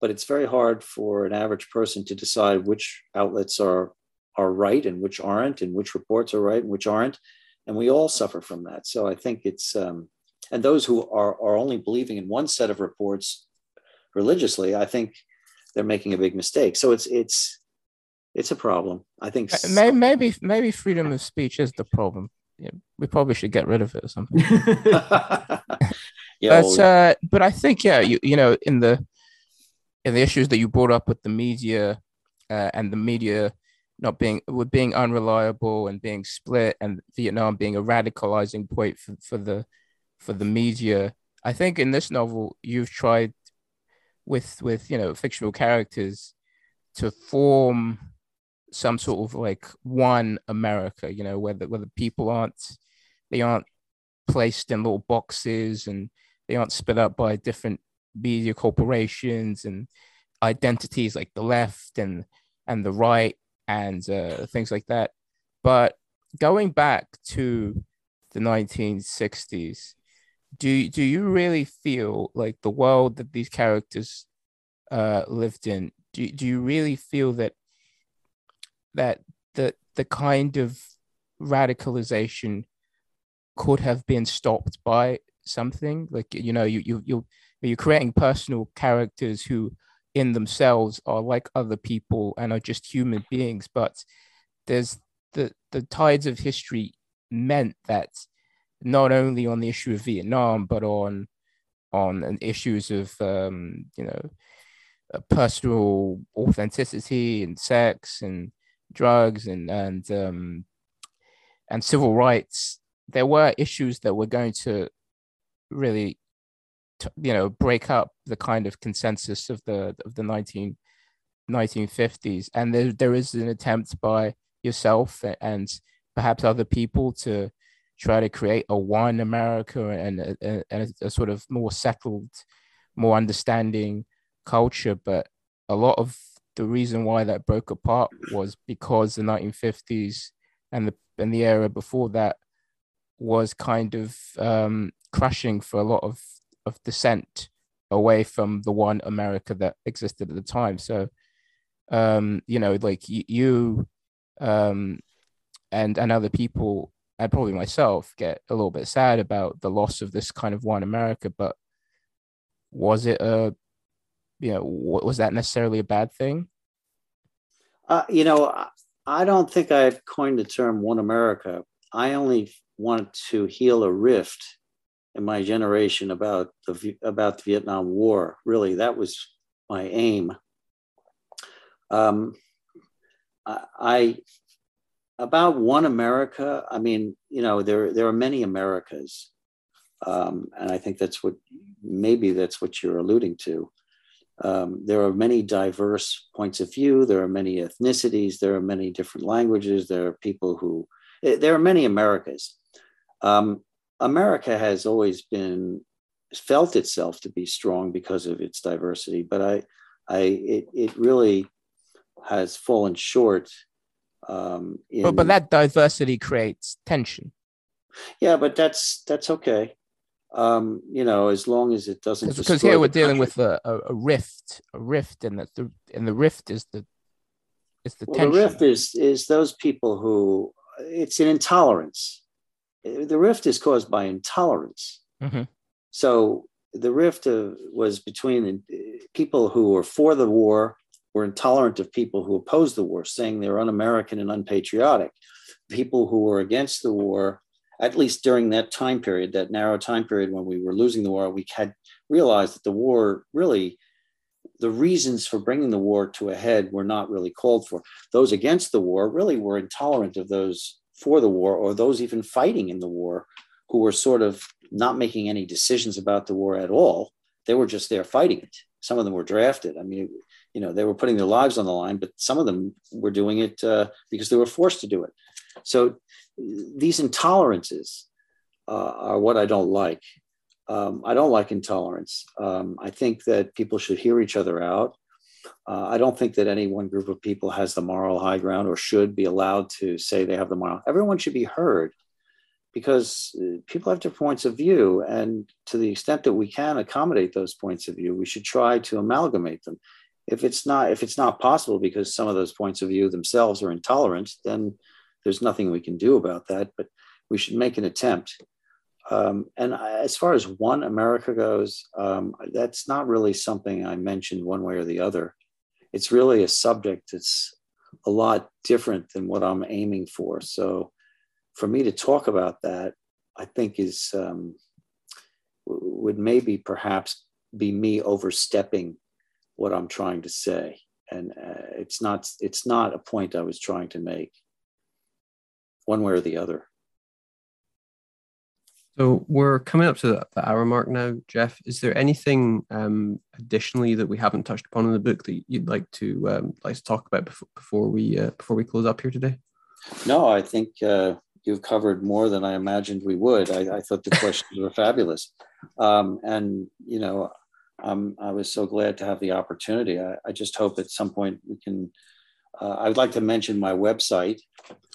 But it's very hard for an average person to decide which outlets are are right and which aren't, and which reports are right and which aren't. And we all suffer from that. So I think it's um, and those who are are only believing in one set of reports religiously, I think they're making a big mistake. So it's it's it's a problem. I think maybe maybe, maybe freedom of speech is the problem. Yeah, we probably should get rid of it or something. yeah, but well, uh, but I think yeah, you you know in the in the issues that you brought up with the media uh, and the media not being with being unreliable and being split and Vietnam being a radicalizing point for, for the for the media. I think in this novel you've tried with with you know fictional characters to form some sort of like one America, you know, where the, where the people aren't they aren't placed in little boxes and they aren't split up by different media corporations and identities like the left and and the right and uh, things like that. But going back to the 1960s, do do you really feel like the world that these characters uh, lived in? Do do you really feel that that the the kind of radicalization could have been stopped by something. Like you know you you you you're creating personal characters who in themselves are like other people and are just human beings but there's the the tides of history meant that not only on the issue of Vietnam, but on on issues of um, you know uh, personal authenticity and sex and drugs and and um, and civil rights, there were issues that were going to really, you know, break up the kind of consensus of the of the 19, 1950s. And there there is an attempt by yourself and perhaps other people to try to create a one America and a, a, a, sort of more settled, more understanding culture. But a lot of the reason why that broke apart was because the 1950s and the and the era before that was kind of um, crushing for a lot of of dissent away from the one America that existed at the time. So, um, you know, like you, you um, and and other people and probably myself get a little bit sad about the loss of this kind of one America. But was it a, you know, was that necessarily a bad thing? Uh, you know, I don't think I've coined the term one America. I only wanted to heal a rift in my generation about the about the Vietnam War. Really, that was my aim. Um, I about one America, I mean, you know, there there are many Americas, um, and I think that's what maybe that's what you're alluding to. Um, there are many diverse points of view. There are many ethnicities. There are many different languages. There are people who eh, there are many Americas. Um, America has always been felt itself to be strong because of its diversity, but I, I it, it really has fallen short um, in, but but that diversity creates tension. Yeah, but that's that's okay. Um, you know, as long as it doesn't. Because here we're dealing with a, a, rift, a rift, and that the and the rift is the is the well, tension. The rift is is those people who it's an intolerance. The rift is caused by intolerance. Mm-hmm. So the rift uh, was between people who were for the war were intolerant of people who opposed the war, saying they were un American and unpatriotic. People who were against the war, at least during that time period, that narrow time period when we were losing the war, we had realized that the war really, the reasons for bringing the war to a head were not really called for. Those against the war really were intolerant of those for the war or those even fighting in the war who were sort of not making any decisions about the war at all. They were just there fighting it. Some of them were drafted. I mean, you know they were putting their lives on the line but some of them were doing it uh, because they were forced to do it so these intolerances uh, are what i don't like. Um, i don't like intolerance. Um, i think that people should hear each other out. Uh, i don't think that any one group of people has the moral high ground or should be allowed to say they have the moral. Everyone should be heard because uh, people have different points of view. And to the extent that we can accommodate those points of view we should try to amalgamate them. If it's not if it's not possible because some of those points of view themselves are intolerant then there's nothing we can do about that but we should make an attempt. Um, and as far as one america goes um, that's not really something i mentioned one way or the other. It's really a subject that's a lot different than what i'm aiming for. So for me to talk about that i think is um, would maybe perhaps be me overstepping what I'm trying to say. And uh, it's not it's not a point I was trying to make, one way or the other. So we're coming up to the hour mark now, Jeff. Is there anything um, additionally that we haven't touched upon in the book that you'd like to um, like to talk about before, before we uh, before we close up here today? No, I think uh, you've covered more than I imagined we would. I, I thought the questions were fabulous, um, and you know, um, I was so glad to have the opportunity. I, I just hope at some point we can. Uh, I would like to mention my website.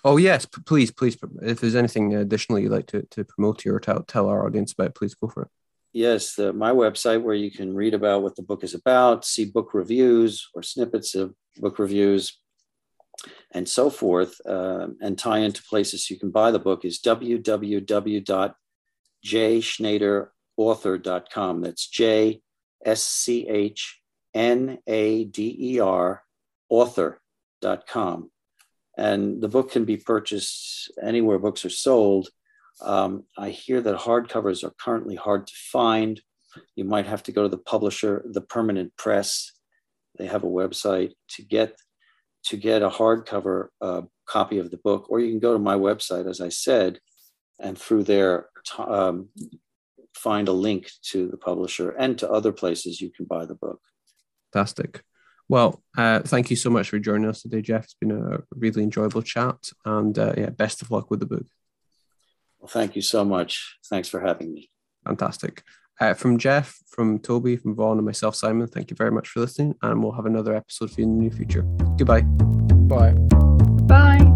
Oh yes, please, please. If there's anything additional you'd like to, to promote here or tell, tell our audience about, please go for it. Yes, the, my website where you can read about what the book is about, see book reviews or snippets of book reviews, and so forth, uh, and tie into places you can buy the book is www.jschnaderauthor.com. That's J S C H N A D E R, author.com. and the book can be purchased anywhere books are sold. Um, I hear that hardcovers are currently hard to find. You might have to go to the publisher, the Permanent Press. They have a website to get to get a hardcover uh, copy of the book, or you can go to my website, as I said, and through there um, find a link to the publisher and to other places you can buy the book. Fantastic. Well, uh, thank you so much for joining us today, Jeff. It's been a really enjoyable chat, and uh, yeah, best of luck with the book. Well, thank you so much. Thanks for having me. Fantastic. Uh, from Jeff, from Toby, from Vaughn, and myself, Simon, thank you very much for listening, and we'll have another episode for you in the near future. Goodbye. Bye. Bye.